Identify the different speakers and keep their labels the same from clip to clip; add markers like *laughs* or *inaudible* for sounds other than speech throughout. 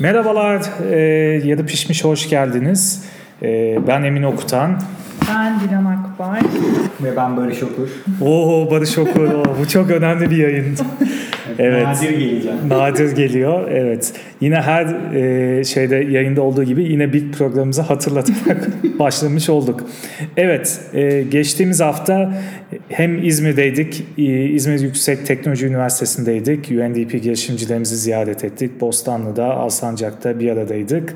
Speaker 1: Merhabalar, e, Yarı Pişmiş hoş geldiniz. E, ben Emin Okutan.
Speaker 2: Ben Dilan Akbay.
Speaker 3: Ve ben Barış Okur.
Speaker 1: Oo Barış Okur, oo, bu çok önemli bir yayın. *laughs*
Speaker 3: Evet. Nadir geleceğim.
Speaker 1: Nadir geliyor, evet. Yine her e, şeyde yayında olduğu gibi yine bir programımızı hatırlatarak *laughs* başlamış olduk. Evet, e, geçtiğimiz hafta hem İzmir'deydik, e, İzmir Yüksek Teknoloji Üniversitesi'ndeydik. UNDP girişimcilerimizi ziyaret ettik. Bostanlı'da, Alsancak'ta bir aradaydık.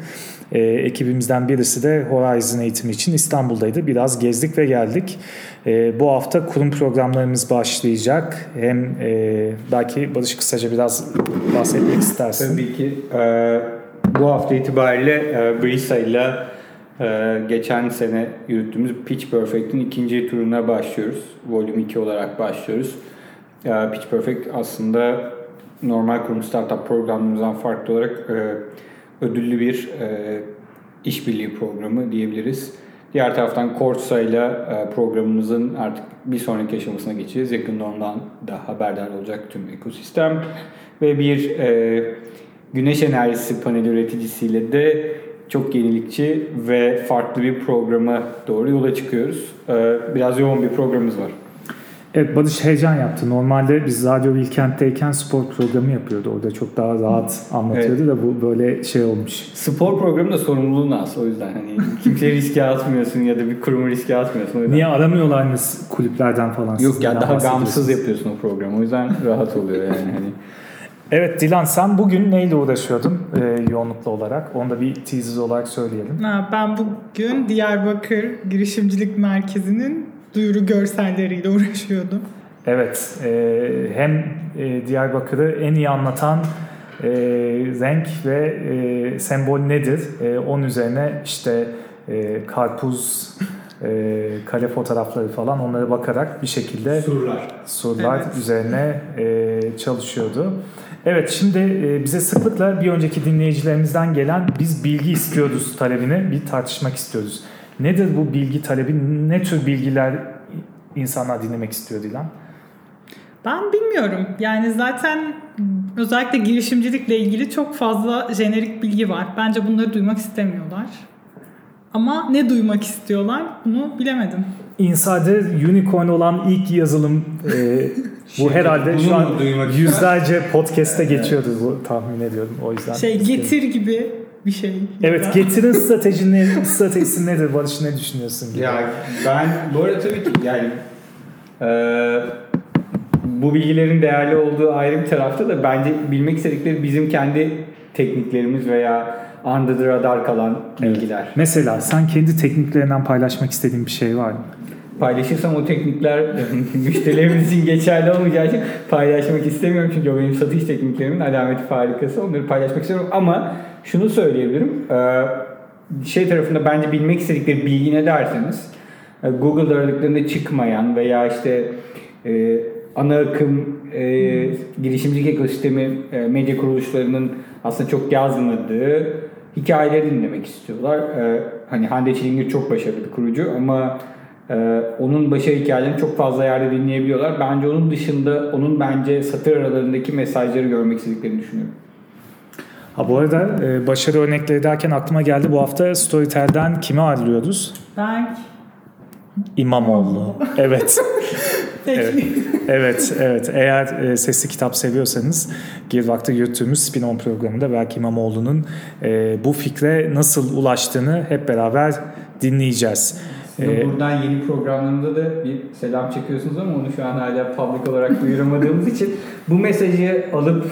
Speaker 1: E, ekibimizden birisi de Horizon eğitimi için İstanbul'daydı. Biraz gezdik ve geldik. E, bu hafta kurum programlarımız başlayacak. Hem e, belki Barış kısaca biraz bahsetmek istersin.
Speaker 3: Tabii ki. E, bu hafta itibariyle e, Brisa ile e, geçen sene yürüttüğümüz Pitch Perfect'in ikinci turuna başlıyoruz. Volume 2 olarak başlıyoruz. E, Pitch Perfect aslında normal kurum startup programlarımızdan farklı olarak e, ödüllü bir e, işbirliği programı diyebiliriz. Diğer taraftan Corsa ile e, programımızın artık bir sonraki aşamasına geçeceğiz. Yakında ondan da haberdar olacak tüm ekosistem. Ve bir e, güneş enerjisi paneli üreticisiyle de çok yenilikçi ve farklı bir programa doğru yola çıkıyoruz. E, biraz yoğun bir programımız var.
Speaker 1: Evet Barış heyecan yaptı. Normalde biz Radyo Bilkent'teyken spor programı yapıyordu. Orada çok daha rahat anlatıyordu evet. da bu böyle şey olmuş.
Speaker 3: Spor programı da sorumluluğun az o yüzden hani kimseye riske atmıyorsun ya da bir kurumu riske atmıyorsun. O yüzden.
Speaker 1: Niye aramıyorlar mı kulüplerden falan?
Speaker 3: Yok ya daha gamsız yapıyorsun o programı o yüzden rahat oluyor yani hani.
Speaker 1: Evet Dilan sen bugün neyle uğraşıyordun e, yoğunluklu olarak? Onu da bir teaser olarak söyleyelim.
Speaker 2: Ha, ben bugün Diyarbakır Girişimcilik Merkezi'nin duyuru görselleriyle uğraşıyordum.
Speaker 1: Evet, e, hem e, Diyarbakır'ı en iyi anlatan e, renk ve e, sembol nedir? E, onun üzerine işte e, karpuz, e, kale fotoğrafları falan onlara bakarak bir şekilde
Speaker 3: surlar,
Speaker 1: surlar evet. üzerine e, çalışıyordu. Evet şimdi e, bize sıklıkla bir önceki dinleyicilerimizden gelen biz bilgi istiyoruz talebini bir tartışmak istiyoruz. Nedir bu bilgi talebi? Ne tür bilgiler insanlar dinlemek istiyor Dilan?
Speaker 2: Ben bilmiyorum. Yani zaten özellikle girişimcilikle ilgili çok fazla jenerik bilgi var. Bence bunları duymak istemiyorlar. Ama ne duymak istiyorlar bunu bilemedim.
Speaker 1: Insider Unicorn olan ilk yazılım e, *laughs* bu herhalde şu an yüzlerce podcast'te geçiyordu bu tahmin ediyorum o yüzden.
Speaker 2: Şey getir gibi bir şey.
Speaker 1: Evet getirin *laughs* stratejini, stratejisi nedir Barış ne düşünüyorsun?
Speaker 3: Gibi? Ya ben bu arada tabii ki yani e, bu bilgilerin değerli olduğu ayrı bir tarafta da bence bilmek istedikleri bizim kendi tekniklerimiz veya under the radar kalan bilgiler. Evet.
Speaker 1: Mesela sen kendi tekniklerinden paylaşmak istediğin bir şey var mı?
Speaker 3: paylaşırsam o teknikler *laughs* müşterilerimizin geçerli olmayacağı için paylaşmak istemiyorum. Çünkü o benim satış tekniklerimin alameti farikası. Onları paylaşmak istiyorum ama şunu söyleyebilirim. Şey tarafında bence bilmek istedikleri bilgi ne derseniz Google aralıklarında çıkmayan veya işte ana akım girişimcilik ekosistemi medya kuruluşlarının aslında çok yazmadığı hikayeleri dinlemek istiyorlar. Hani Hande Çilingir çok başarılı bir kurucu ama ee, onun başarı hikayelerini çok fazla yerde dinleyebiliyorlar. Bence onun dışında onun bence satır aralarındaki mesajları görmek istediklerini düşünüyorum.
Speaker 1: Ha bu arada e, başarı örnekleri derken aklıma geldi. Bu hafta Storytel'den kimi ağırlıyoruz?
Speaker 2: Berk.
Speaker 1: İmamoğlu. evet. *laughs* evet, evet, evet. Eğer e, sesli kitap seviyorsanız Girvak'ta yürüttüğümüz Spin-On programında belki İmamoğlu'nun e, bu fikre nasıl ulaştığını hep beraber dinleyeceğiz.
Speaker 3: Ee, buradan yeni programlarında da bir selam çekiyorsunuz ama onu şu an hala public olarak duyuramadığımız için bu mesajı alıp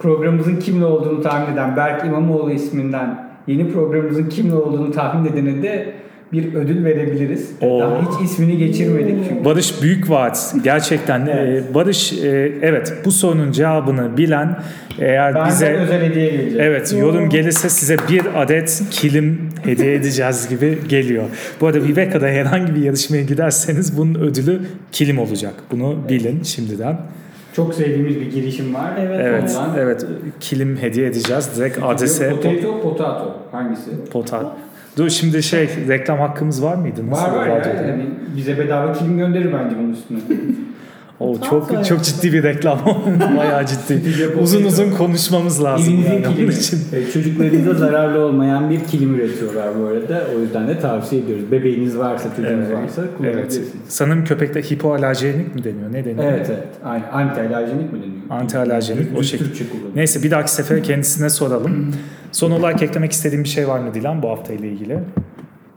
Speaker 3: programımızın kimle olduğunu tahmin eden Berk İmamoğlu isminden yeni programımızın kimle olduğunu tahmin edene de bir ödül verebiliriz. Oo. Daha hiç ismini geçirmedik çünkü.
Speaker 1: Barış büyük vaat. Gerçekten evet. e, Barış e, evet bu sorunun cevabını bilen eğer
Speaker 3: ben
Speaker 1: bize
Speaker 3: özel hediye gelecek.
Speaker 1: Evet yorum gelirse size bir adet kilim hediye edeceğiz gibi geliyor. Bu arada Viveka'da herhangi bir yarışmaya giderseniz bunun ödülü kilim olacak. Bunu bilin şimdiden.
Speaker 3: Çok sevdiğimiz bir girişim var.
Speaker 1: Evet. Evet, evet kilim hediye edeceğiz. Direkt adrese
Speaker 3: Potato, potato. Hangisi?
Speaker 1: Potato. Dur şimdi şey reklam hakkımız var mıydı?
Speaker 3: Nasıl var var ya. Yani bize bedava kilim gönderir bence bunun üstüne. *laughs*
Speaker 1: O çok çok ciddi bir reklam. *laughs* Bayağı ciddi. Uzun uzun konuşmamız lazım
Speaker 3: Evinizin
Speaker 1: yani
Speaker 3: kilimi.
Speaker 1: için.
Speaker 3: E, Çocuklarınıza zararlı olmayan bir kilim üretiyorlar bu arada. O yüzden de tavsiye ediyoruz. Bebeğiniz varsa, çocuğunuz
Speaker 1: Evet.
Speaker 3: varsa
Speaker 1: Evet.
Speaker 3: kullanabilirsiniz.
Speaker 1: Sanırım köpekte hipoalerjenik mi deniyor? Ne deniyor?
Speaker 3: Evet evet. Aynen. Antialerjenik mi deniyor?
Speaker 1: Antialerjenik, o şekilde. Neyse bir dahaki sefer kendisine soralım. Son olarak eklemek istediğim bir şey var mı Dilan bu hafta ile ilgili?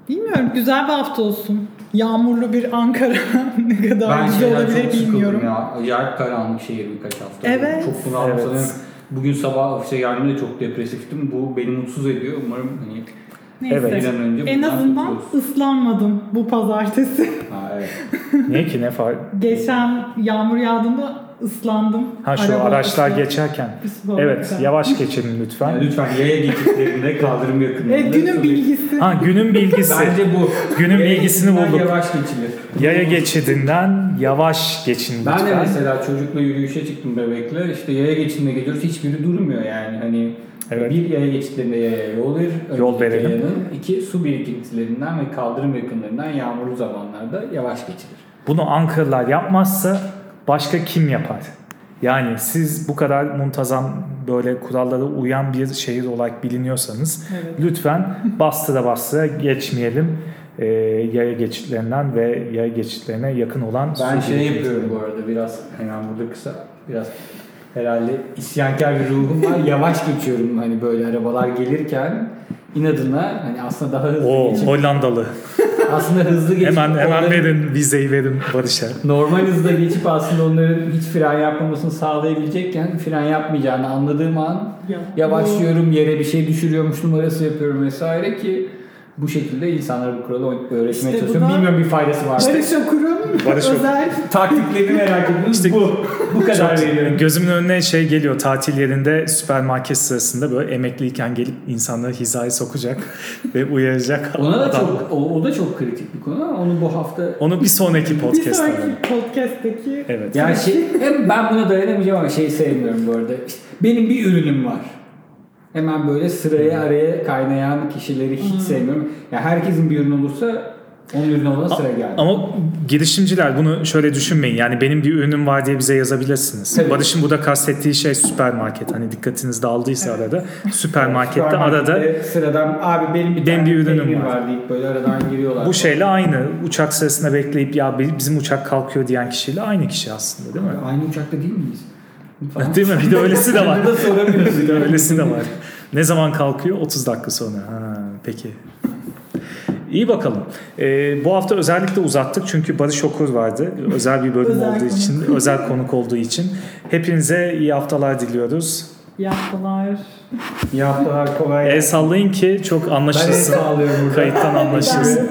Speaker 2: Bilmiyorum güzel bir hafta olsun. Yağmurlu bir Ankara *laughs* ne kadar
Speaker 3: Ben
Speaker 2: güzel olabilir
Speaker 3: çok
Speaker 2: bilmiyorum.
Speaker 3: Ya. Acayip karanlık şehir birkaç hafta.
Speaker 2: Evet.
Speaker 3: Çok bunaldım
Speaker 1: Evet.
Speaker 3: sanıyorum. Bugün sabah ofise geldiğimde çok depresiftim. Bu beni mutsuz ediyor. Umarım hani
Speaker 2: Neyse.
Speaker 1: Evet.
Speaker 3: bir an önce
Speaker 2: En azından
Speaker 3: kurtuluruz.
Speaker 2: ıslanmadım bu pazartesi.
Speaker 3: Ha evet.
Speaker 1: Niye ki ne fark?
Speaker 2: Geçen yağmur yağdığında ıslandım.
Speaker 1: Ha şu
Speaker 2: Araba
Speaker 1: araçlar
Speaker 2: ıslandı.
Speaker 1: geçerken. Evet yavaş geçelim lütfen.
Speaker 3: Yani lütfen yaya geçitlerinde kaldırım yakınında.
Speaker 2: Evet, günün bilgisi.
Speaker 1: Ha günün bilgisi.
Speaker 3: Bence bu.
Speaker 1: Günün
Speaker 3: Yaya
Speaker 1: bilgisini bulduk.
Speaker 3: Yavaş geçilir.
Speaker 1: Yaya geçidinden yavaş geçin
Speaker 3: Ben de
Speaker 1: lütfen.
Speaker 3: mesela çocukla yürüyüşe çıktım bebekle. İşte yaya geçidine gidiyoruz. Hiçbiri durmuyor yani. Hani
Speaker 1: Evet.
Speaker 3: bir yaya geçitlerinde yaya yol verir.
Speaker 1: Yol verelim.
Speaker 3: yayanın. İki su birikintilerinden ve kaldırım yakınlarından yağmurlu zamanlarda yavaş geçilir.
Speaker 1: Bunu Ankaralılar yapmazsa başka kim yapar? Yani siz bu kadar muntazam böyle kurallara uyan bir şehir olarak biliniyorsanız
Speaker 2: Evet.
Speaker 1: lütfen bastıra bastıra geçmeyelim e, yaya geçitlerinden ve yaya geçitlerine yakın olan
Speaker 3: Ben şey yapıyorum bu arada biraz hemen burada kısa biraz herhalde isyankar bir ruhum var. *laughs* Yavaş geçiyorum hani böyle arabalar gelirken inadına hani aslında daha hızlı
Speaker 1: O
Speaker 3: geçip
Speaker 1: Hollandalı.
Speaker 3: Aslında hızlı geçip
Speaker 1: Hemen hemen
Speaker 3: onların-
Speaker 1: verin vizeyi verin Barış'a.
Speaker 3: normal hızda geçip aslında onların hiç fren yapmamasını sağlayabilecekken fren yapmayacağını anladığım an
Speaker 2: Ya.
Speaker 3: yavaşlıyorum yere bir şey düşürüyormuş numarası yapıyorum vesaire ki bu şekilde insanlara bu kuralı öğretmeye
Speaker 2: İşte
Speaker 3: çalışıyorum.
Speaker 2: da-
Speaker 3: Bilmiyorum bir faydası var. mı?
Speaker 2: Barış Okur'un
Speaker 1: Barış
Speaker 2: özel
Speaker 3: Taktiklerini merak ediyorsunuz.
Speaker 1: İşte
Speaker 3: bu. Bu kadar veriyorum.
Speaker 1: gözümün önüne şey geliyor tatil yerinde süpermarket sırasında böyle emekliyken gelip insanları hizaya sokacak *laughs* ve uyaracak
Speaker 3: Ona da
Speaker 1: adam.
Speaker 3: çok o, o da çok kritik bir konu ama onu bu hafta
Speaker 1: Onu bir sonraki
Speaker 2: bir
Speaker 1: podcast'ta.
Speaker 2: sonraki
Speaker 1: verelim.
Speaker 2: podcast'teki
Speaker 1: Evet.
Speaker 3: yani şey hem ben buna dayanamayacağım ama şey sevmiyorum bu arada. İşte benim bir ürünüm var. Hemen böyle sıraya araya kaynayan kişileri hiç sevmiyorum. Yani herkesin bir ürün olursa onun ürünü olana sıra geldi.
Speaker 1: Ama girişimciler bunu şöyle düşünmeyin. Yani benim bir ürünüm var diye bize yazabilirsiniz.
Speaker 3: Tabii.
Speaker 1: Barış'ın burada kastettiği şey süpermarket. Hani dikkatiniz dağıldıysa arada. *laughs* Süpermarkette arada
Speaker 3: sıradan abi benim bir
Speaker 1: Benim bir ürünüm var."
Speaker 3: var deyip böyle aradan giriyorlar.
Speaker 1: bu şeyle aynı. Uçak sırasında bekleyip ya bizim uçak kalkıyor diyen kişiyle aynı kişi aslında değil mi?
Speaker 3: Aynı uçakta değil miyiz? Falan.
Speaker 1: Değil mi? Bir de öylesi de var.
Speaker 3: Bunu da soramıyoruz.
Speaker 1: Bir de öylesi de var. Ne zaman kalkıyor? 30 dakika sonra. Ha, peki. İyi bakalım. Ee, bu hafta özellikle uzattık çünkü Barış Okur vardı. Özel bir bölüm
Speaker 2: Özel
Speaker 1: olduğu
Speaker 2: konuk.
Speaker 1: için, özel konuk olduğu için. Hepinize iyi haftalar diliyoruz.
Speaker 2: yaptılar.
Speaker 3: İyi haftalar kolay
Speaker 1: El
Speaker 3: gelsin.
Speaker 1: sallayın ki çok
Speaker 3: Ben el
Speaker 1: anlaşılsın.
Speaker 3: sağlıyorum burada.
Speaker 1: Kayıttan *laughs* anlaşılsın.